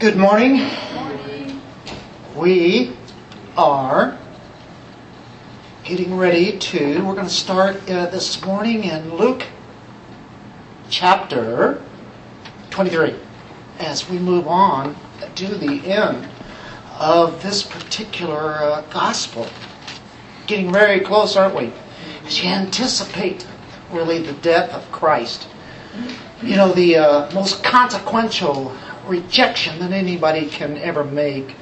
Good morning. We are getting ready to, we're going to start uh, this morning in Luke chapter 23 as we move on to the end of this particular uh, gospel. Getting very close, aren't we? As you anticipate really the death of Christ. You know, the uh, most consequential rejection that anybody can ever make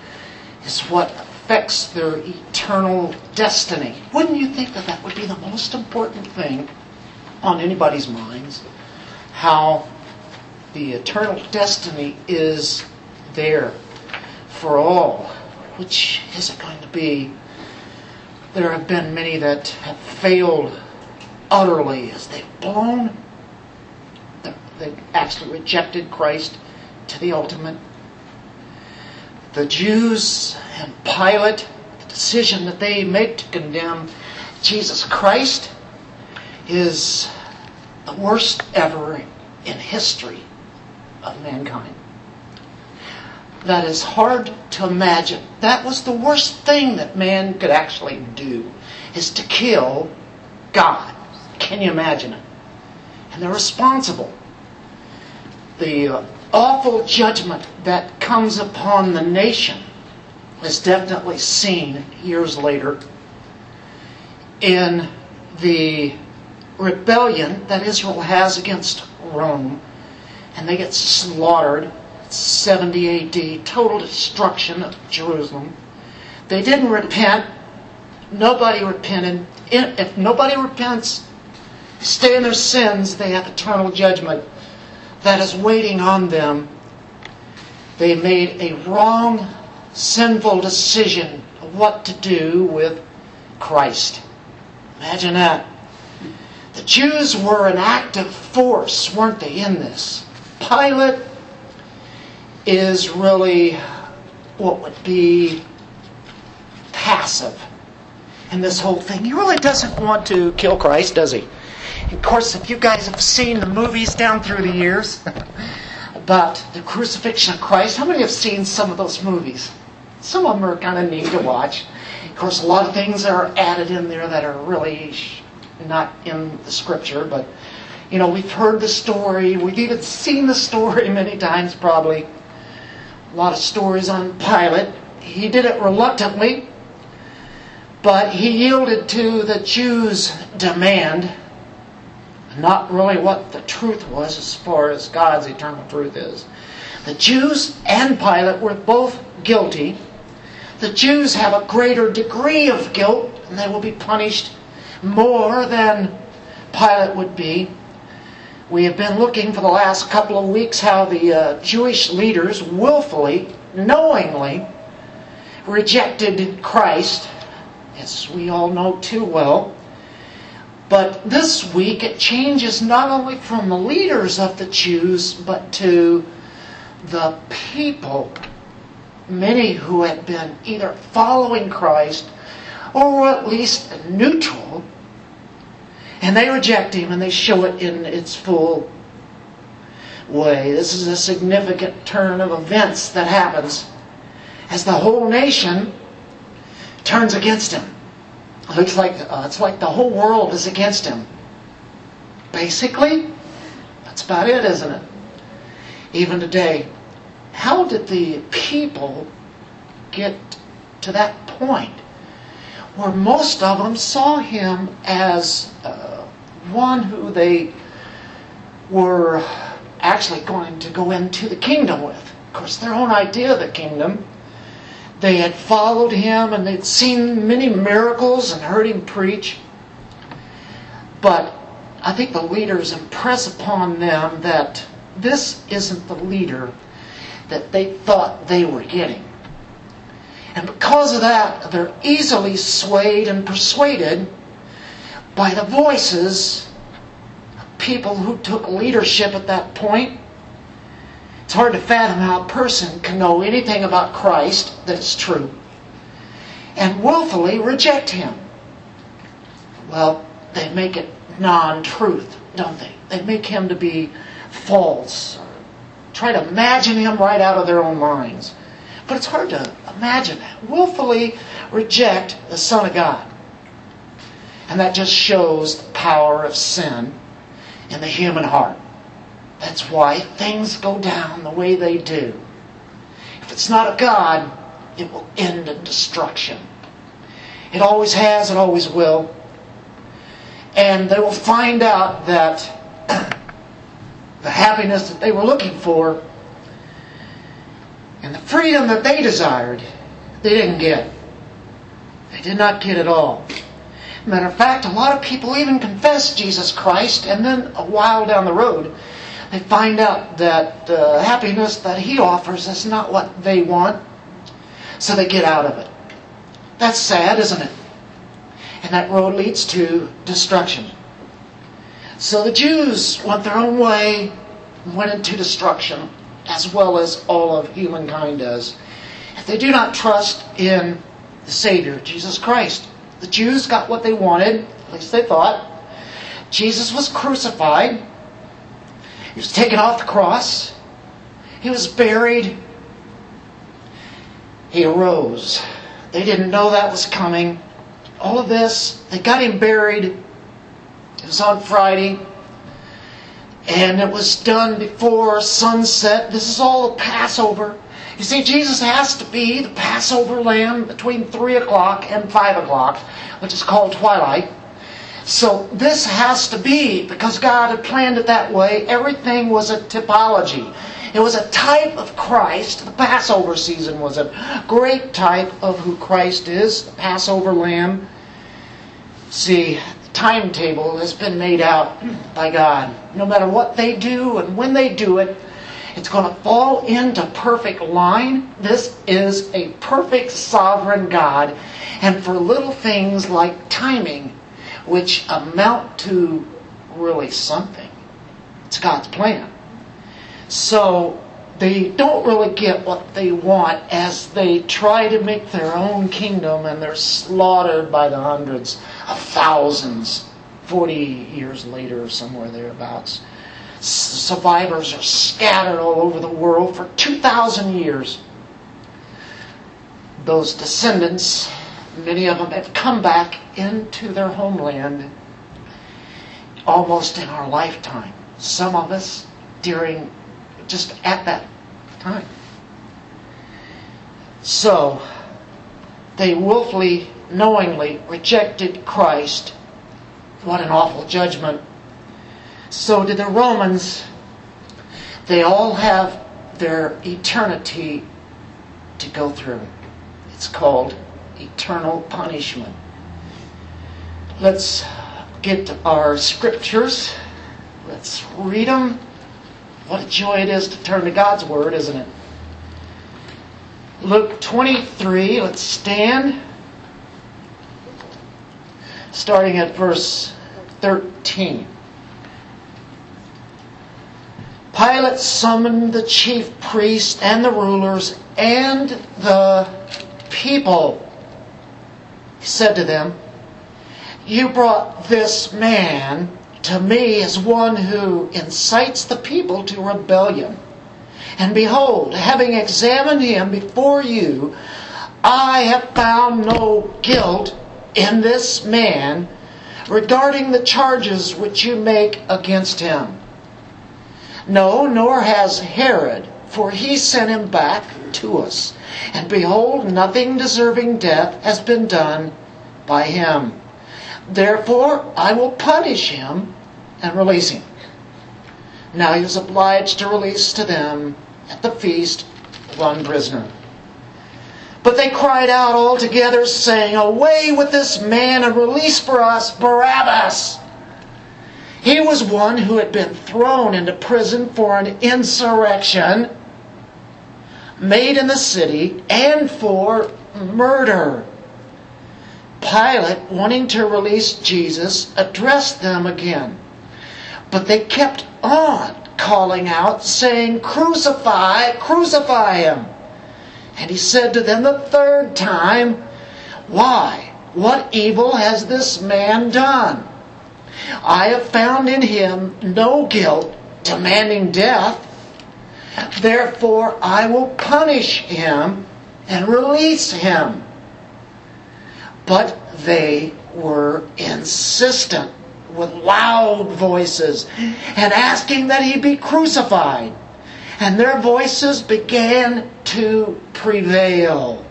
is what affects their eternal destiny. Wouldn't you think that that would be the most important thing on anybody's minds? How the eternal destiny is there for all. Which is it going to be? There have been many that have failed utterly as they've blown, they've actually rejected Christ to the ultimate. The Jews and Pilate, the decision that they make to condemn Jesus Christ is the worst ever in history of mankind. That is hard to imagine. That was the worst thing that man could actually do, is to kill God. Can you imagine it? And they're responsible. The uh, awful judgment that comes upon the nation is definitely seen years later in the rebellion that Israel has against Rome. And they get slaughtered. 70 AD, total destruction of Jerusalem. They didn't repent. Nobody repented. If nobody repents, stay in their sins, they have eternal judgment that is waiting on them. They made a wrong, sinful decision of what to do with Christ. Imagine that. The Jews were an active force, weren't they, in this? Pilate is really what would be passive in this whole thing. He really doesn't want to kill Christ, does he? Of course, if you guys have seen the movies down through the years about the crucifixion of Christ, how many have seen some of those movies? Some of them are kind of neat to watch. Of course, a lot of things are added in there that are really not in the scripture, but you know, we've heard the story, we've even seen the story many times probably. A lot of stories on Pilate. He did it reluctantly, but he yielded to the Jews' demand not really what the truth was as far as God's eternal truth is. The Jews and Pilate were both guilty. The Jews have a greater degree of guilt, and they will be punished more than Pilate would be. We have been looking for the last couple of weeks how the uh, Jewish leaders willfully, knowingly rejected Christ, as we all know too well. But this week it changes not only from the leaders of the Jews, but to the people, many who had been either following Christ or at least neutral, and they reject him and they show it in its full way. This is a significant turn of events that happens as the whole nation turns against him. Looks like uh, it's like the whole world is against him. Basically, that's about it, isn't it? Even today, how did the people get to that point where most of them saw him as uh, one who they were actually going to go into the kingdom with? Of course, their own idea of the kingdom they had followed him and they'd seen many miracles and heard him preach. But I think the leaders impress upon them that this isn't the leader that they thought they were getting. And because of that, they're easily swayed and persuaded by the voices of people who took leadership at that point it's hard to fathom how a person can know anything about Christ that's true and willfully reject Him. Well, they make it non truth, don't they? They make Him to be false, try to imagine him right out of their own minds. But it's hard to imagine that. Willfully reject the Son of God. And that just shows the power of sin in the human heart. That's why things go down the way they do. If it's not of God, it will end in destruction. It always has, it always will. And they will find out that the happiness that they were looking for and the freedom that they desired, they didn't get. They did not get at all. Matter of fact, a lot of people even confess Jesus Christ, and then a while down the road, they find out that the happiness that He offers is not what they want, so they get out of it. That's sad, isn't it? And that road leads to destruction. So the Jews went their own way and went into destruction, as well as all of humankind does. If they do not trust in the Savior, Jesus Christ, the Jews got what they wanted, at least they thought. Jesus was crucified. He was taken off the cross. He was buried. He arose. They didn't know that was coming. All of this, they got him buried. It was on Friday. And it was done before sunset. This is all the Passover. You see, Jesus has to be the Passover lamb between 3 o'clock and 5 o'clock, which is called twilight. So this has to be, because God had planned it that way, everything was a typology. It was a type of Christ. The Passover season was a great type of who Christ is, the Passover lamb. See, the timetable has been made out by God. No matter what they do and when they do it, it's going to fall into perfect line. This is a perfect sovereign God. And for little things like timing, which amount to really something, it's God's plan. So they don't really get what they want as they try to make their own kingdom and they're slaughtered by the hundreds of thousands 40 years later, or somewhere thereabouts survivors are scattered all over the world for 2,000 years. Those descendants, many of them have come back into their homeland almost in our lifetime. Some of us during just at that time. So, they willfully, knowingly rejected Christ. What an awful judgment so did the Romans, they all have their eternity to go through. It's called eternal punishment. Let's get our scriptures. Let's read them. What a joy it is to turn to God's Word, isn't it? Luke 23, let's stand. Starting at verse 13. Pilate summoned the chief priests and the rulers and the people. He said to them, You brought this man to me as one who incites the people to rebellion. And behold, having examined him before you, I have found no guilt in this man regarding the charges which you make against him. No, nor has Herod, for he sent him back to us. And behold, nothing deserving death has been done by him. Therefore, I will punish him and release him. Now he was obliged to release to them at the feast one prisoner. But they cried out all together, saying, Away with this man and release for us Barabbas. He was one who had been thrown into prison for an insurrection made in the city and for murder. Pilate, wanting to release Jesus, addressed them again. But they kept on calling out, saying, Crucify, crucify him. And he said to them the third time, Why? What evil has this man done? I have found in him no guilt demanding death. Therefore, I will punish him and release him. But they were insistent with loud voices and asking that he be crucified. And their voices began to prevail.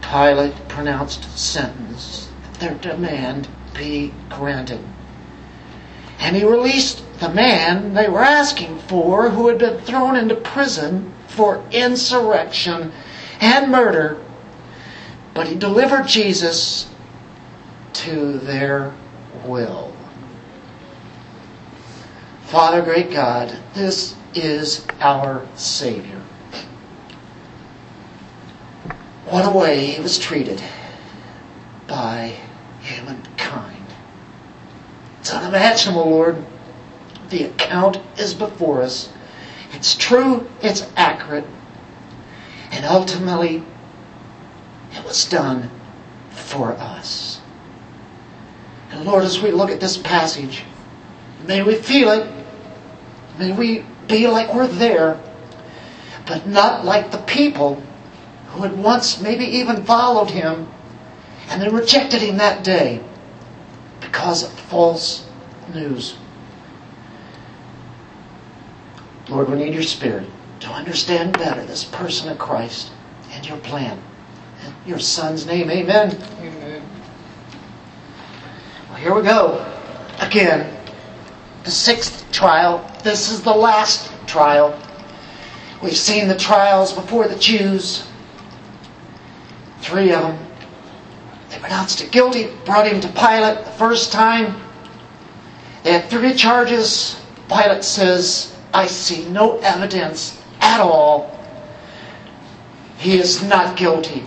Pilate pronounced sentence that their demand be granted. And he released the man they were asking for who had been thrown into prison for insurrection and murder. But he delivered Jesus to their will. Father, great God, this is our Savior. What a way he was treated by humankind. It's unimaginable, Lord. The account is before us. It's true, it's accurate, and ultimately, it was done for us. And Lord, as we look at this passage, may we feel it. May we be like we're there, but not like the people who had once maybe even followed him and then rejected him that day because of false news. Lord, we need your spirit to understand better this person of Christ and your plan. In your son's name, amen. Amen. Well, here we go. Again, the sixth trial. This is the last trial. We've seen the trials before the Jews. Three of them. They pronounced him guilty, brought him to Pilate the first time. They had three charges. Pilate says, I see no evidence at all. He is not guilty.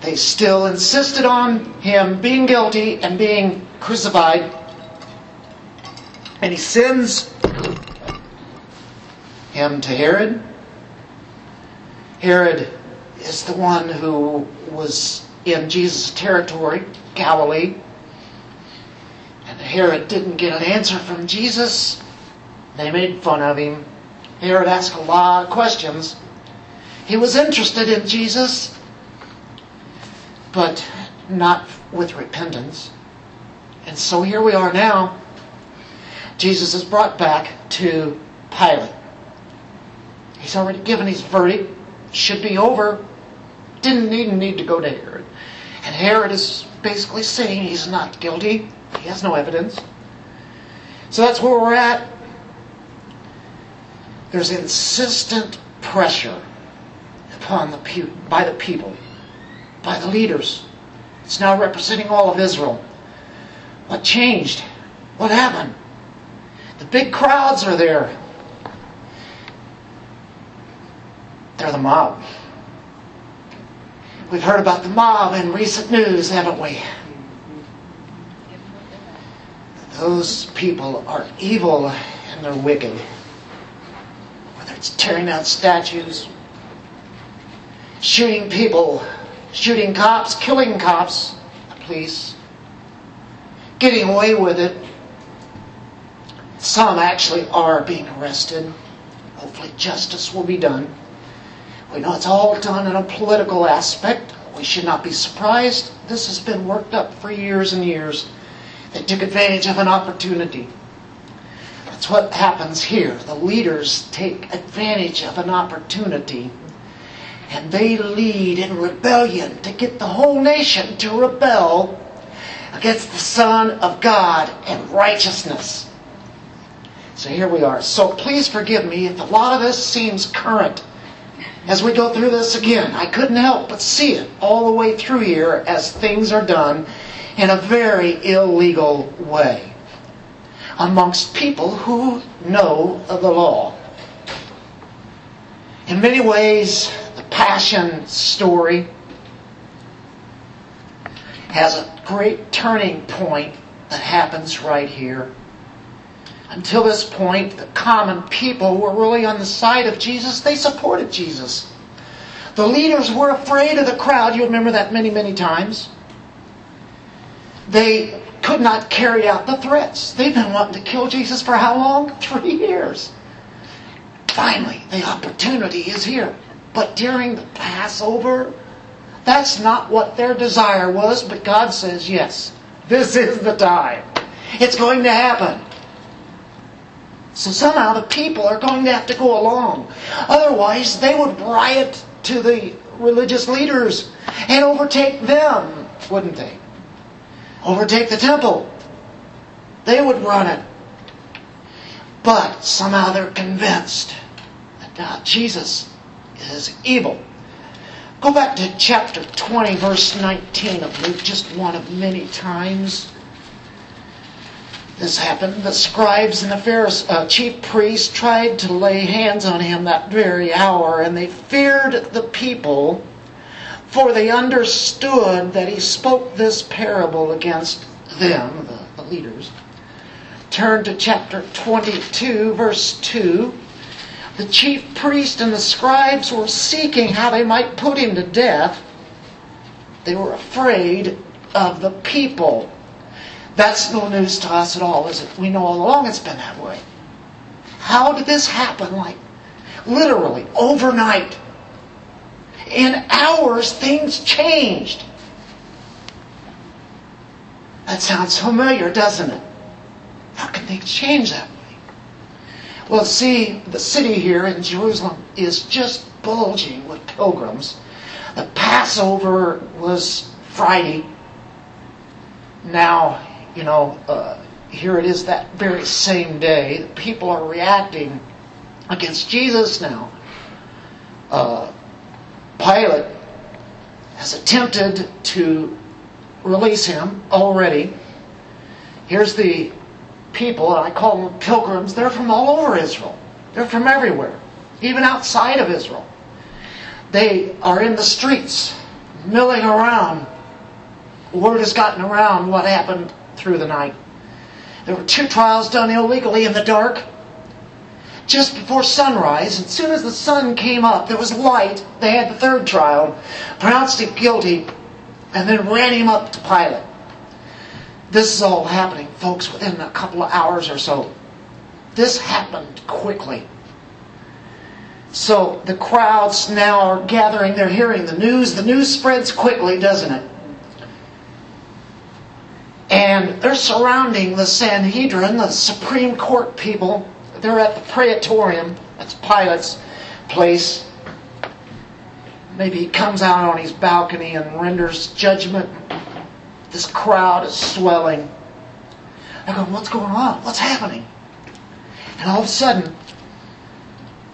They still insisted on him being guilty and being crucified. And he sends him to Herod. Herod is the one who was in Jesus' territory, Galilee. And Herod didn't get an answer from Jesus. They made fun of him. Herod asked a lot of questions. He was interested in Jesus, but not with repentance. And so here we are now. Jesus is brought back to Pilate. He's already given his verdict. Should be over. Didn't even need to go to Herod. And Herod is basically saying he's not guilty. He has no evidence. So that's where we're at. There's insistent pressure upon the pe- by the people, by the leaders. It's now representing all of Israel. What changed? What happened? The big crowds are there. They're the mob. We've heard about the mob in recent news, haven't we? Those people are evil and they're wicked. Whether it's tearing down statues, shooting people, shooting cops, killing cops, the police, getting away with it. Some actually are being arrested. Hopefully, justice will be done. We know it's all done in a political aspect. We should not be surprised. This has been worked up for years and years. They took advantage of an opportunity. That's what happens here. The leaders take advantage of an opportunity and they lead in rebellion to get the whole nation to rebel against the Son of God and righteousness. So here we are. So please forgive me if a lot of this seems current as we go through this again. I couldn't help but see it all the way through here as things are done in a very illegal way amongst people who know the law. In many ways, the Passion story has a great turning point that happens right here. Until this point, the common people were really on the side of Jesus. They supported Jesus. The leaders were afraid of the crowd. You remember that many, many times. They could not carry out the threats. They've been wanting to kill Jesus for how long? Three years. finally, the opportunity is here. But during the Passover, that's not what their desire was, but God says, yes, this is the time. It's going to happen. So somehow the people are going to have to go along. Otherwise, they would riot to the religious leaders and overtake them, wouldn't they? Overtake the temple. They would run it. But somehow they're convinced that Jesus is evil. Go back to chapter 20, verse 19 of Luke, just one of many times this happened. The scribes and the Pharisees, uh, chief priests tried to lay hands on him that very hour, and they feared the people, for they understood that he spoke this parable against them, the, the leaders. Turn to chapter 22, verse 2. The chief priest and the scribes were seeking how they might put him to death. They were afraid of the people. That's no news to us at all, is it? We know all along it's been that way. How did this happen? Like, literally, overnight. In hours, things changed. That sounds familiar, doesn't it? How can things change that way? Well, see, the city here in Jerusalem is just bulging with pilgrims. The Passover was Friday. Now, you know, uh, here it is that very same day. People are reacting against Jesus now. Uh, Pilate has attempted to release him already. Here's the people, and I call them pilgrims. They're from all over Israel. They're from everywhere, even outside of Israel. They are in the streets, milling around. Word has gotten around what happened through the night. There were two trials done illegally in the dark. Just before sunrise, as soon as the sun came up, there was light. They had the third trial, pronounced him guilty, and then ran him up to Pilate. This is all happening, folks, within a couple of hours or so. This happened quickly. So the crowds now are gathering, they're hearing the news. The news spreads quickly, doesn't it? And they're surrounding the Sanhedrin, the Supreme Court people. They're at the Praetorium, that's Pilate's place. Maybe he comes out on his balcony and renders judgment. This crowd is swelling. They're going, What's going on? What's happening? And all of a sudden,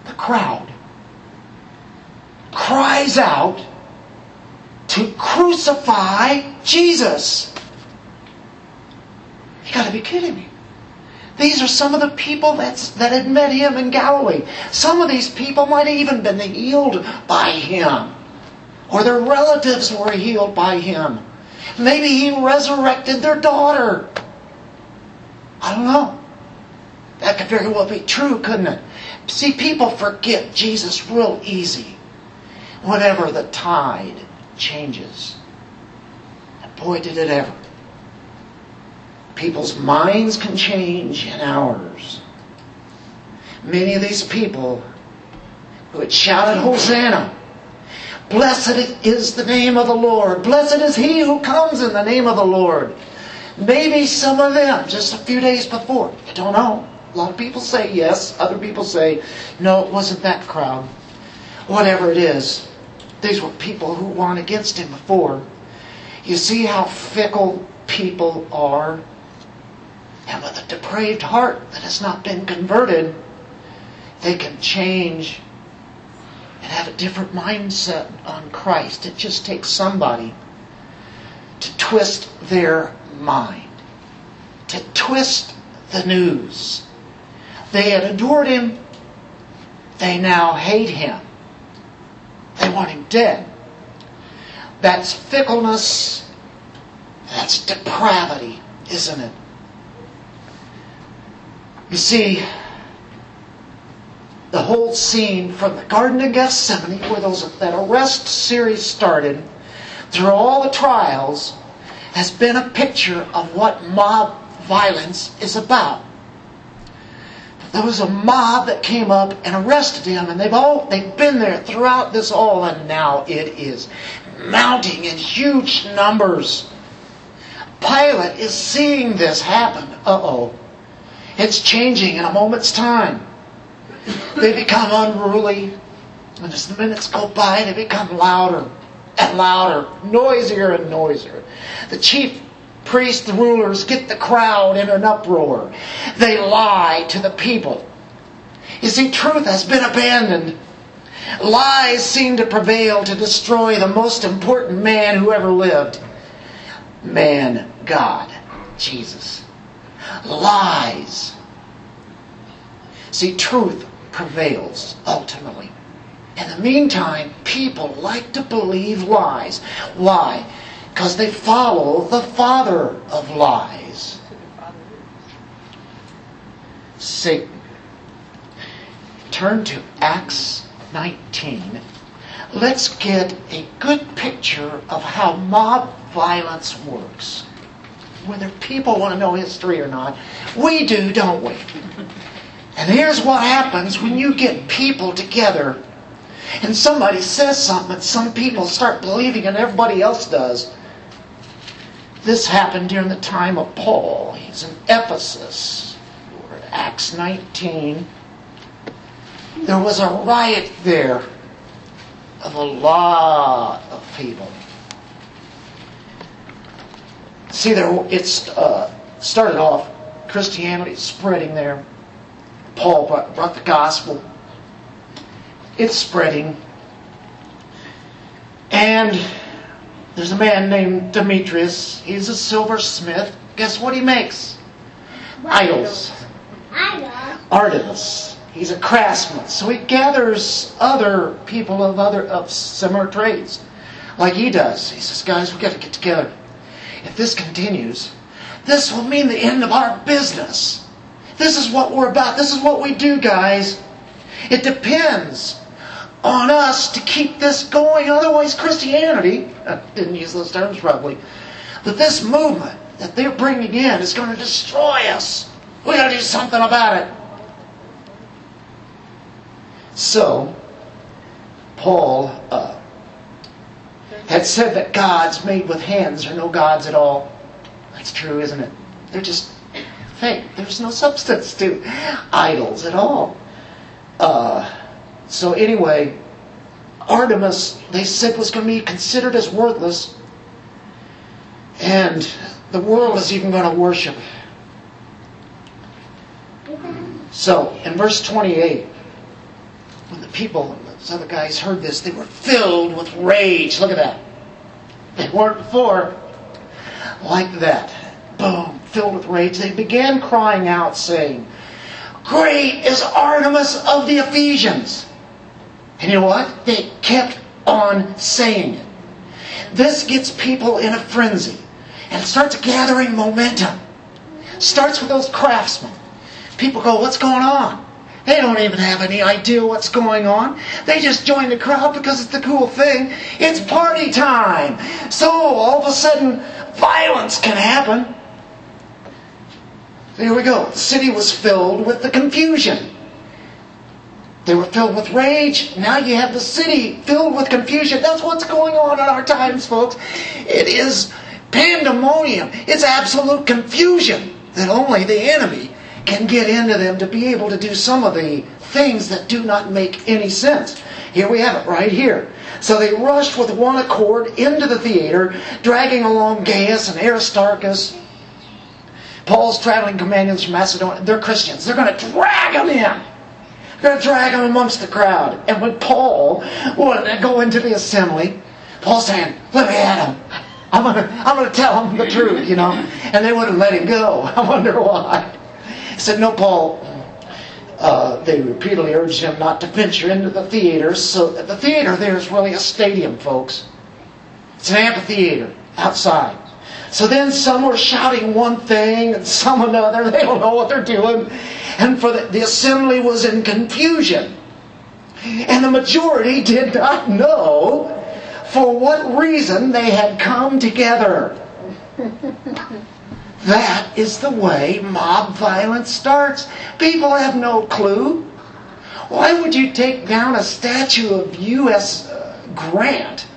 the crowd cries out to crucify Jesus. You gotta be kidding me. These are some of the people that's, that had met him in Galilee. Some of these people might have even been healed by him. Or their relatives were healed by him. Maybe he resurrected their daughter. I don't know. That could very well be true, couldn't it? See, people forget Jesus real easy whenever the tide changes. And boy, did it ever. People's minds can change in hours. Many of these people who had shouted, Hosanna, Blessed is the name of the Lord. Blessed is he who comes in the name of the Lord. Maybe some of them just a few days before. I don't know. A lot of people say yes. Other people say, no, it wasn't that crowd. Whatever it is, these were people who weren't against him before. You see how fickle people are? And with a depraved heart that has not been converted, they can change and have a different mindset on Christ. It just takes somebody to twist their mind, to twist the news. They had adored him, they now hate him. They want him dead. That's fickleness, that's depravity, isn't it? You see, the whole scene from the Garden of Gethsemane, where those, that arrest series started, through all the trials, has been a picture of what mob violence is about. The there was a mob that came up and arrested him, and they've all they've been there throughout this all, and now it is mounting in huge numbers. Pilate is seeing this happen. Uh oh. It's changing in a moment's time. They become unruly. And as the minutes go by, they become louder and louder, noisier and noisier. The chief priests, the rulers, get the crowd in an uproar. They lie to the people. You see, truth has been abandoned. Lies seem to prevail to destroy the most important man who ever lived. Man, God, Jesus. Lies. See, truth prevails ultimately. In the meantime, people like to believe lies. Why? Because they follow the father of lies Satan. Turn to Acts 19. Let's get a good picture of how mob violence works. Whether people want to know history or not, we do, don't we? And here's what happens when you get people together and somebody says something and some people start believing and everybody else does. This happened during the time of Paul. He's in Ephesus. We're at Acts 19. There was a riot there of a lot of people. See, there it's uh, started off Christianity spreading there. Paul brought, brought the gospel. It's spreading. And there's a man named Demetrius. He's a silversmith. Guess what he makes? Idols. Idols. Artemis. He's a craftsman. So he gathers other people of other of similar trades. Like he does. He says, guys, we gotta get together. If this continues, this will mean the end of our business. This is what we're about. This is what we do, guys. It depends on us to keep this going. Otherwise, Christianity, I didn't use those terms probably, that this movement that they're bringing in is going to destroy us. We got to do something about it. So, Paul uh, had said that gods made with hands are no gods at all. That's true, isn't it? They're just fake. There's no substance to idols at all. Uh, so anyway, Artemis, they said, was going to be considered as worthless. And the world is even going to worship. So, in verse 28, when the people, some of the guys heard this, they were filled with rage. Look at that. They weren't before like that. Boom, filled with rage. They began crying out, saying, Great is Artemis of the Ephesians. And you know what? They kept on saying it. This gets people in a frenzy. And it starts gathering momentum. Starts with those craftsmen. People go, what's going on? They don't even have any idea what's going on. They just join the crowd because it's the cool thing. It's party time. So all of a sudden, violence can happen. There we go. The city was filled with the confusion. They were filled with rage. Now you have the city filled with confusion. That's what's going on in our times, folks. It is pandemonium. It's absolute confusion that only the enemy can get into them to be able to do some of the things that do not make any sense. Here we have it right here. So they rushed with one accord into the theater, dragging along Gaius and Aristarchus. Paul's traveling companions from Macedonia. They're Christians. They're going to drag them in. They're going to drag them amongst the crowd. And when Paul to go into the assembly, Paul's saying, let me at him. I'm gonna, I'm gonna tell him the truth, you know. And they wouldn't let him go. I wonder why. He said, no, Paul. Uh, they repeatedly urged him not to venture into the theater. So the theater there is really a stadium, folks. It's an amphitheater outside. So then some were shouting one thing and some another. They don't know what they're doing. And for the, the assembly was in confusion. And the majority did not know for what reason they had come together. That is the way mob violence starts. People have no clue. Why would you take down a statue of U.S. Uh, Grant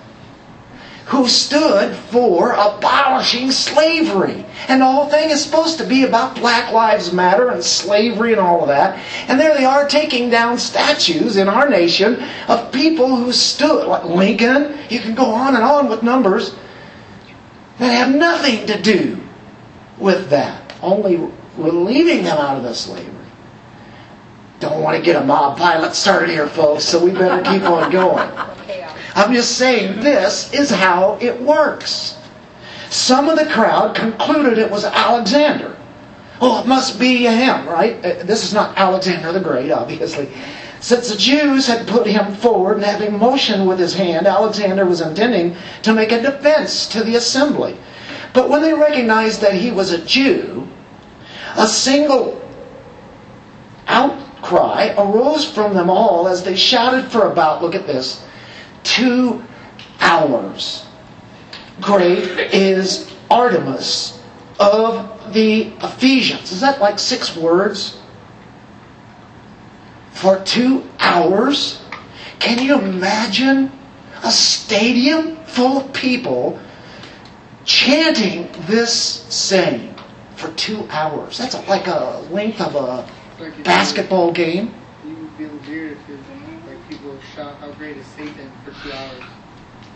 who stood for abolishing slavery. And the whole thing is supposed to be about Black Lives Matter and slavery and all of that. And there they are taking down statues in our nation of people who stood, like Lincoln, you can go on and on with numbers that have nothing to do with that, only relieving them out of the slavery. Don't want to get a mob violence started here, folks, so we better keep on going. I'm just saying this is how it works. Some of the crowd concluded it was Alexander. Oh, it must be him, right? Uh, this is not Alexander the Great, obviously. Since the Jews had put him forward and having motioned with his hand, Alexander was intending to make a defense to the assembly. But when they recognized that he was a Jew, a single outcry arose from them all as they shouted for about, look at this, two hours. Great is Artemis of the Ephesians. Is that like six words? For two hours? Can you imagine a stadium full of people chanting this saying for two hours? That's like a length of a basketball game. You would feel weird if like people shout how great is Satan for two hours.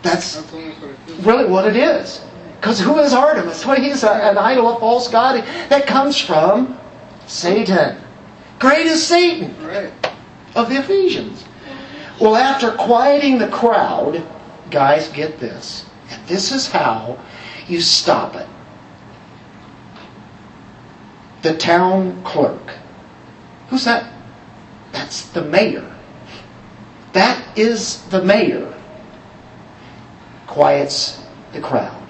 That's That's almost what it feels really what it is. Because who is Artemis? Well, he's a, an idol, a false god that comes from Satan. Great is Satan Right. of the Ephesians. Well, after quieting the crowd, guys, get this. And this is how you stop it. The town clerk. Who's that? That's the mayor. That is the mayor. Quiets the crowd.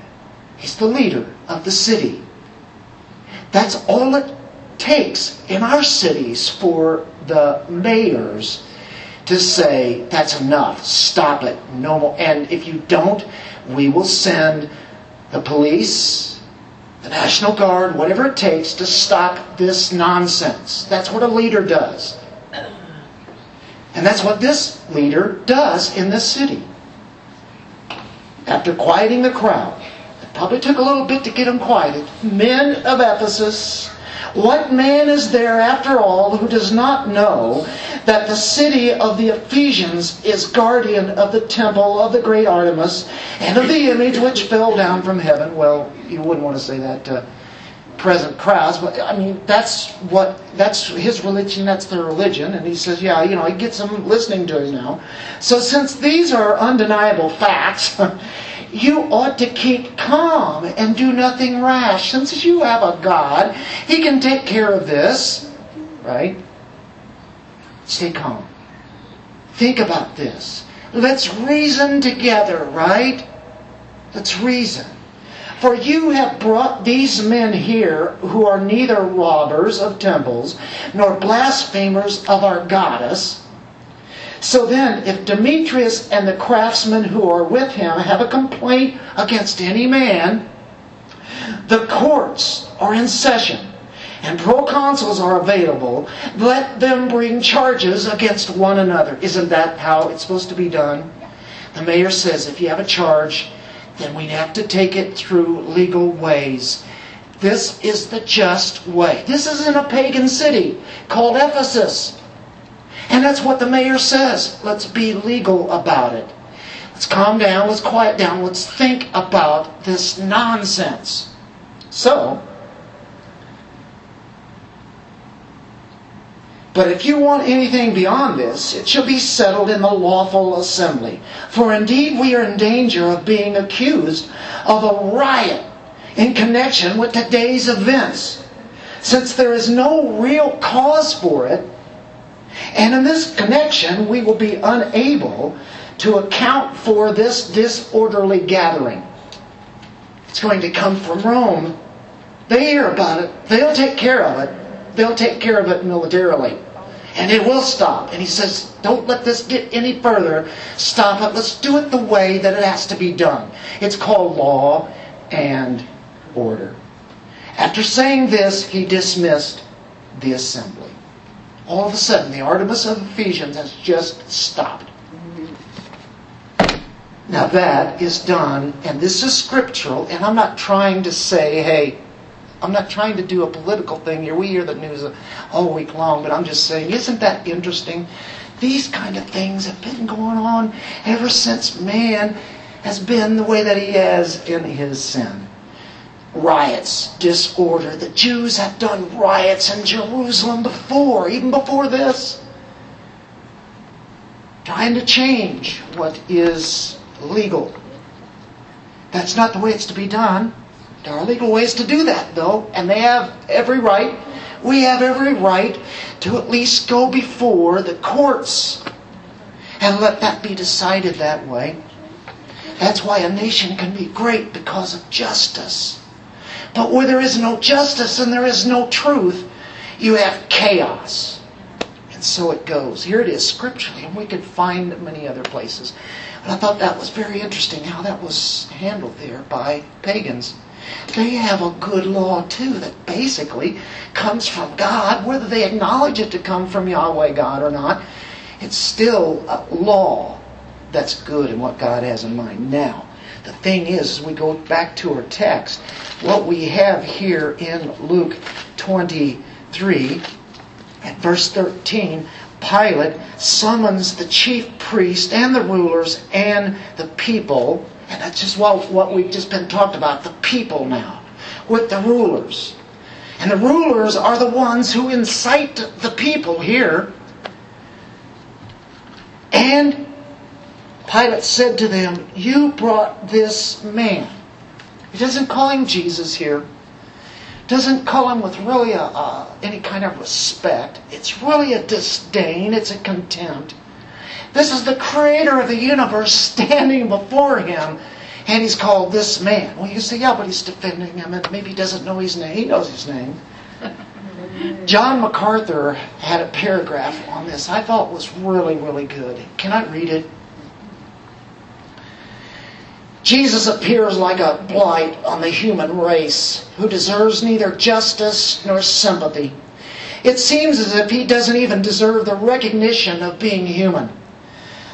He's the leader of the city. That's all it takes in our cities for the mayors to say, that's enough, stop it, no more. And if you don't, we will send the police, the National Guard, whatever it takes to stop this nonsense. That's what a leader does. And that's what this leader does in this city. After quieting the crowd, it probably took a little bit to get them quieted. Men of Ephesus, what man is there after all who does not know that the city of the Ephesians is guardian of the temple of the great Artemis and of the image which fell down from heaven? Well, you wouldn't want to say that to present crowds, but I mean that's what that's his religion, that's their religion, and he says, yeah, you know, he gets them listening to him now. So since these are undeniable facts, you ought to keep calm and do nothing rash. Since you have a God, He can take care of this, right? Stay calm. Think about this. Let's reason together, right? Let's reason. For you have brought these men here who are neither robbers of temples nor blasphemers of our goddess. So then, if Demetrius and the craftsmen who are with him have a complaint against any man, the courts are in session and proconsuls are available. Let them bring charges against one another. Isn't that how it's supposed to be done? The mayor says if you have a charge, then we have to take it through legal ways. This is the just way. This is in a pagan city called Ephesus. And that's what the mayor says. Let's be legal about it. Let's calm down, let's quiet down, let's think about this nonsense. So, But if you want anything beyond this, it shall be settled in the lawful assembly. For indeed we are in danger of being accused of a riot in connection with today's events, since there is no real cause for it. And in this connection, we will be unable to account for this disorderly gathering. It's going to come from Rome. They hear about it. They'll take care of it they'll take care of it militarily. And it will stop. And he says, don't let this get any further. Stop it. Let's do it the way that it has to be done. It's called law and order. After saying this, he dismissed the assembly. All of a sudden, the Artemis of Ephesians has just stopped. Now that is done, and this is scriptural, and I'm not trying to say, hey, I'm not trying to do a political thing here. We hear the news all week long, but I'm just saying, isn't that interesting? These kind of things have been going on ever since man has been the way that he has in his sin. Riots, disorder. The Jews have done riots in Jerusalem before, even before this. Trying to change what is legal. That's not the way it's to be done. There are legal ways to do that, though, and they have every right. We have every right to at least go before the courts and let that be decided that way. That's why a nation can be great because of justice. But where there is no justice and there is no truth, you have chaos. And so it goes. Here it is scripturally, and we could find many other places. But I thought that was very interesting how that was handled there by pagans. They have a good law too that basically comes from God, whether they acknowledge it to come from Yahweh God or not. It's still a law that's good and what God has in mind. Now, the thing is, as we go back to our text, what we have here in Luke 23 at verse 13, Pilate summons the chief priest and the rulers and the people and that's just what, what we've just been talked about the people now, with the rulers. And the rulers are the ones who incite the people here. And Pilate said to them, You brought this man. He doesn't call him Jesus here. Doesn't call him with really a, uh, any kind of respect. It's really a disdain. It's a contempt. This is the creator of the universe standing before him, and he's called this man. Well, you say, yeah, but he's defending him, and maybe he doesn't know his name. He knows his name. John MacArthur had a paragraph on this I thought was really, really good. Can I read it? Jesus appears like a blight on the human race who deserves neither justice nor sympathy. It seems as if he doesn't even deserve the recognition of being human.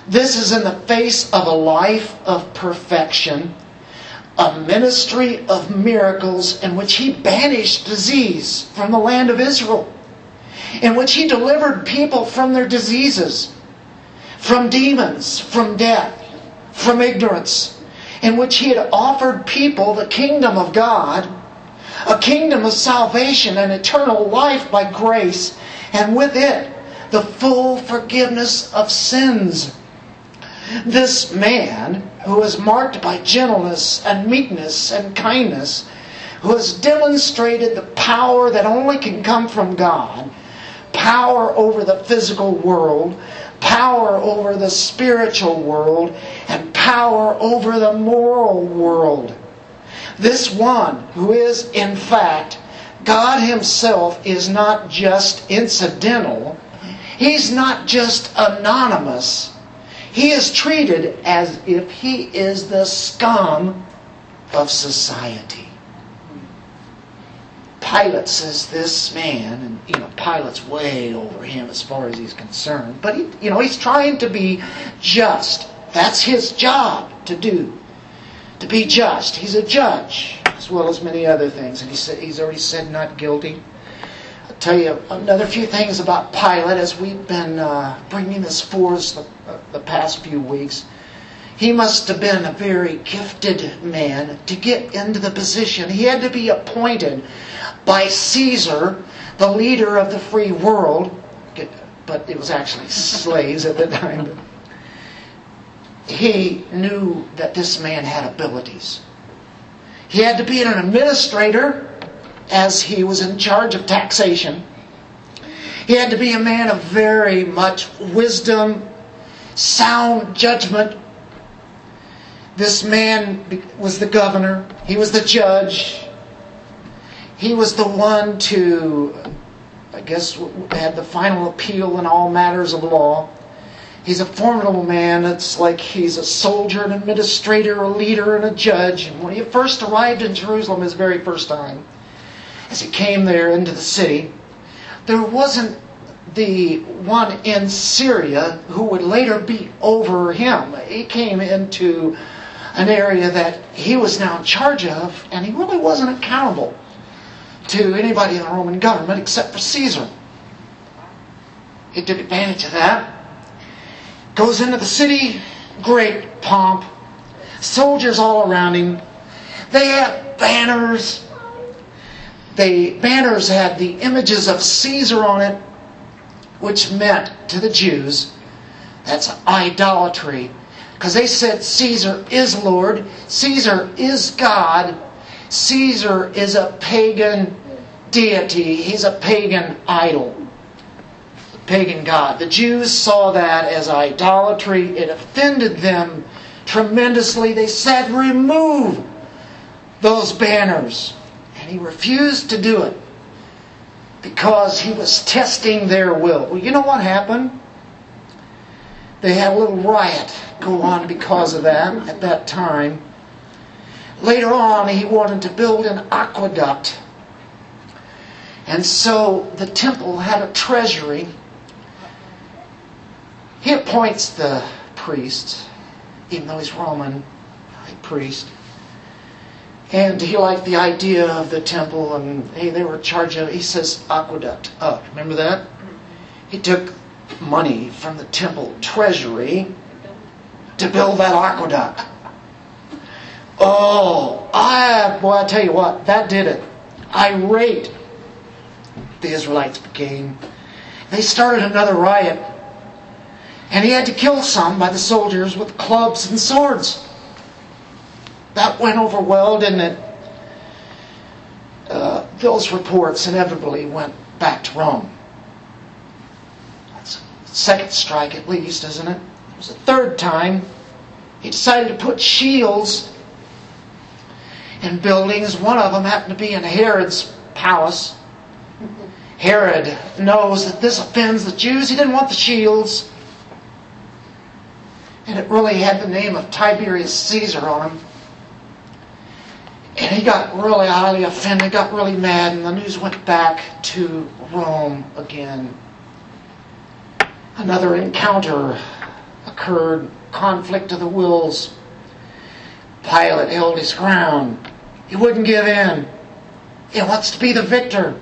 This is in the face of a life of perfection, a ministry of miracles in which he banished disease from the land of Israel, in which he delivered people from their diseases, from demons, from death, from ignorance, in which he had offered people the kingdom of God, a kingdom of salvation and eternal life by grace, and with it, the full forgiveness of sins. This man, who is marked by gentleness and meekness and kindness, who has demonstrated the power that only can come from God, power over the physical world, power over the spiritual world, and power over the moral world. This one, who is in fact God Himself, is not just incidental, He's not just anonymous he is treated as if he is the scum of society. Pilate says this man, and you know, Pilate's way over him as far as he's concerned. But he, you know, he's trying to be just. That's his job to do. To be just. He's a judge, as well as many other things. And he said he's already said not guilty I'll tell you another few things about Pilate as we've been uh, bringing this forth the, uh, the past few weeks. He must have been a very gifted man to get into the position. He had to be appointed by Caesar, the leader of the free world, but it was actually slaves at the time. He knew that this man had abilities. He had to be an administrator as he was in charge of taxation. He had to be a man of very much wisdom, sound judgment. This man was the governor, he was the judge, he was the one to, I guess, had the final appeal in all matters of law. He's a formidable man. It's like he's a soldier, an administrator, a leader, and a judge. And when he first arrived in Jerusalem his very first time, as he came there into the city, there wasn't the one in Syria who would later be over him. He came into an area that he was now in charge of, and he really wasn't accountable to anybody in the Roman government except for Caesar. He took advantage of that. Goes into the city, great pomp, soldiers all around him. They have banners. The banners had the images of Caesar on it, which meant to the Jews that's idolatry. Because they said Caesar is Lord, Caesar is God, Caesar is a pagan deity, he's a pagan idol, a pagan god. The Jews saw that as idolatry, it offended them tremendously. They said, Remove those banners. And he refused to do it because he was testing their will. Well, you know what happened? They had a little riot go on because of that at that time. Later on, he wanted to build an aqueduct. And so the temple had a treasury. He appoints the priest, even though he's Roman, high priest. And he liked the idea of the temple, and hey, they were in charge of. He says aqueduct up. Remember that? He took money from the temple treasury to build that aqueduct. Oh, I boy, I tell you what, that did it. Irate the Israelites became. They started another riot, and he had to kill some by the soldiers with clubs and swords. That went over well, didn't it? Uh, those reports inevitably went back to Rome. Second strike at least, isn't it? It was the third time he decided to put shields in buildings. One of them happened to be in Herod's palace. Herod knows that this offends the Jews. He didn't want the shields. And it really had the name of Tiberius Caesar on them. And he got really highly offended, got really mad, and the news went back to Rome again. Another encounter occurred, conflict of the wills. Pilate held his ground. He wouldn't give in. He wants to be the victor.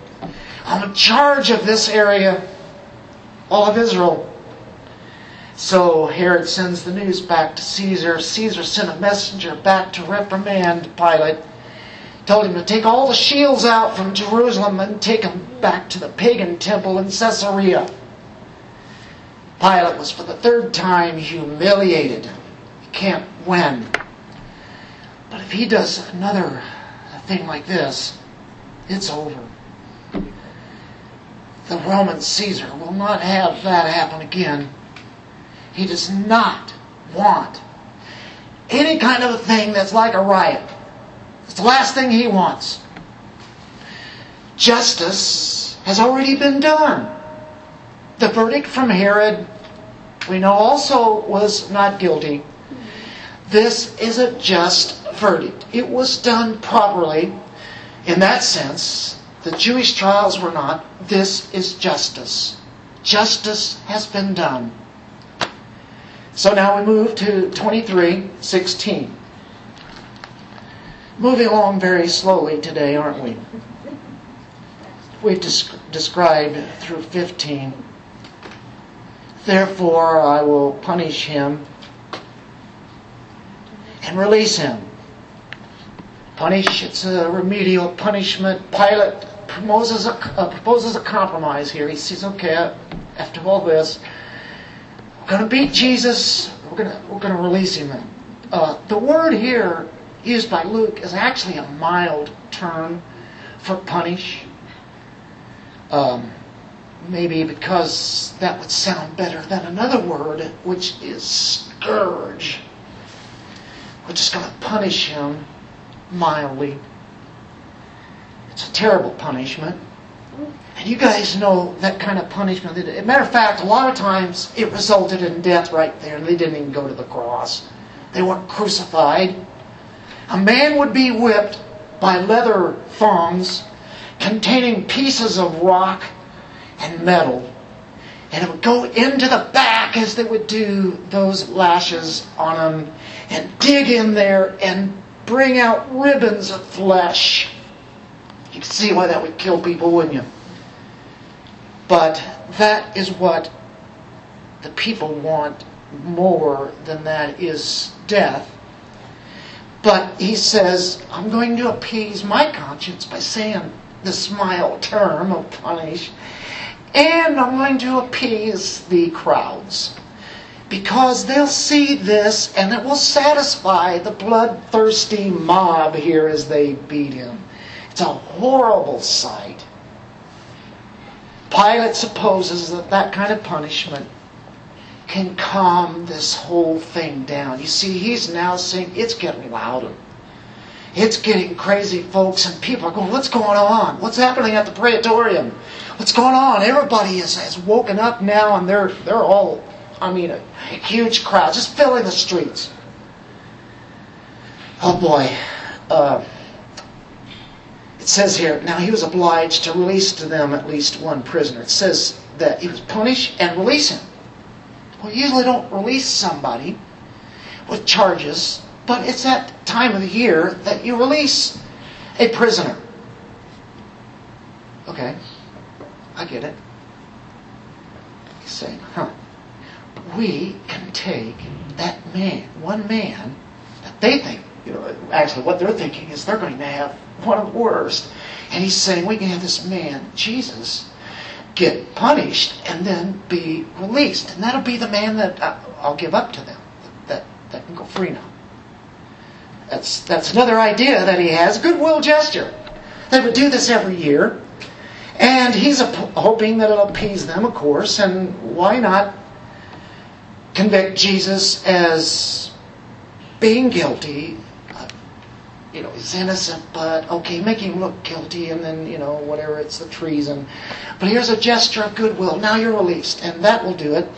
I'm in charge of this area, all of Israel. So Herod sends the news back to Caesar. Caesar sent a messenger back to reprimand Pilate. Told him to take all the shields out from Jerusalem and take them back to the pagan temple in Caesarea. Pilate was for the third time humiliated. He can't win. But if he does another thing like this, it's over. The Roman Caesar will not have that happen again. He does not want any kind of a thing that's like a riot. It's the last thing he wants. Justice has already been done. The verdict from Herod, we know also was not guilty. This is a just verdict. It was done properly in that sense. The Jewish trials were not. This is justice. Justice has been done. So now we move to 23:16. Moving along very slowly today, aren't we? We've des- described through 15. Therefore, I will punish him and release him. Punish, it's a remedial punishment. Pilate proposes a, uh, proposes a compromise here. He says, okay, after all this, we're going to beat Jesus. We're going to, we're going to release him. Uh, the word here used by Luke is actually a mild term for punish. Um, maybe because that would sound better than another word, which is scourge. We're just going to punish him mildly. It's a terrible punishment. And you guys know that kind of punishment. As a matter of fact, a lot of times it resulted in death right there, and they didn't even go to the cross. They weren't crucified. A man would be whipped by leather thongs containing pieces of rock and metal. And it would go into the back as they would do those lashes on them and dig in there and bring out ribbons of flesh. You can see why that would kill people, wouldn't you? But that is what the people want more than that is death. But he says, I'm going to appease my conscience by saying the mild term of punish, and I'm going to appease the crowds. Because they'll see this and it will satisfy the bloodthirsty mob here as they beat him. It's a horrible sight. Pilate supposes that that kind of punishment can calm this whole thing down. You see, he's now saying it's getting louder. It's getting crazy, folks, and people are going, What's going on? What's happening at the Praetorium? What's going on? Everybody is, has woken up now, and they're, they're all, I mean, a huge crowd just filling the streets. Oh boy. Uh, it says here, now he was obliged to release to them at least one prisoner. It says that he was punished and release him. Well, usually don't release somebody with charges, but it's that time of the year that you release a prisoner. Okay, I get it. He's saying, huh, we can take that man, one man, that they think, you know, actually what they're thinking is they're going to have one of the worst. And he's saying we can have this man, Jesus, get punished and then be released. And that'll be the man that uh, I'll give up to them, that, that can go free now. That's, that's another idea that he has, goodwill gesture. They would do this every year. And he's hoping that it'll appease them, of course, and why not convict Jesus as being guilty you know, he's innocent, but okay, make him look guilty, and then, you know, whatever, it's the treason. But here's a gesture of goodwill. Now you're released, and that will do it.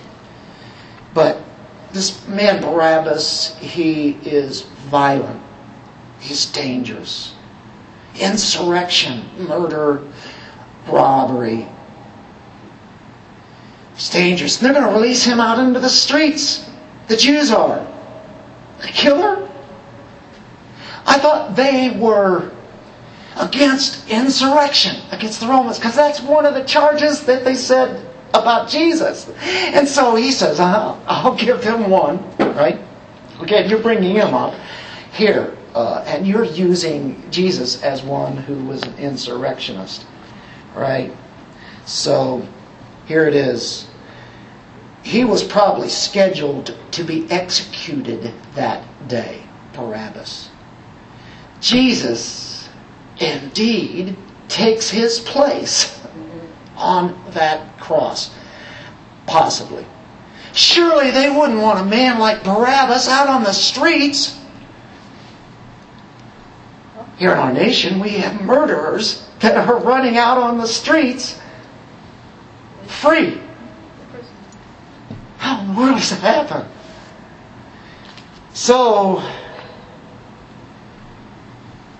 But this man, Barabbas, he is violent, he's dangerous. Insurrection, murder, robbery. He's dangerous. And they're going to release him out into the streets. The Jews are. The killer? I thought they were against insurrection against the Romans because that's one of the charges that they said about Jesus. And so he says, uh, I'll give them one, right? Again, you're bringing him up here, uh, and you're using Jesus as one who was an insurrectionist, right? So here it is. He was probably scheduled to be executed that day, Barabbas. Jesus indeed takes his place on that cross. Possibly. Surely they wouldn't want a man like Barabbas out on the streets. Here in our nation, we have murderers that are running out on the streets free. How in the world does that happen? So,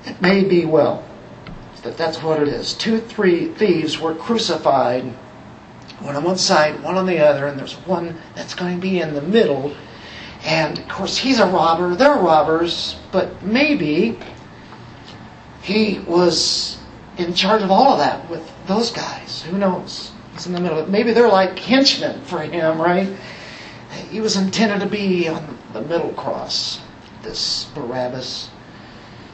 it may be well that that's what it is. Two, three thieves were crucified, one on one side, one on the other, and there's one that's going to be in the middle. And of course, he's a robber, they're robbers, but maybe he was in charge of all of that with those guys. Who knows? He's in the middle. Maybe they're like henchmen for him, right? He was intended to be on the middle cross, this Barabbas.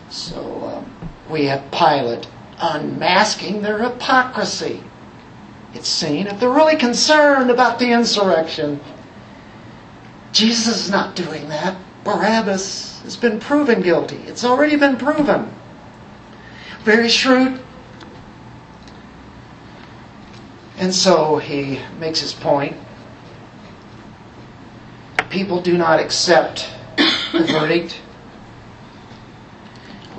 So um, we have Pilate unmasking their hypocrisy. It's seen if they're really concerned about the insurrection. Jesus is not doing that. Barabbas has been proven guilty. It's already been proven. Very shrewd. And so he makes his point. People do not accept the verdict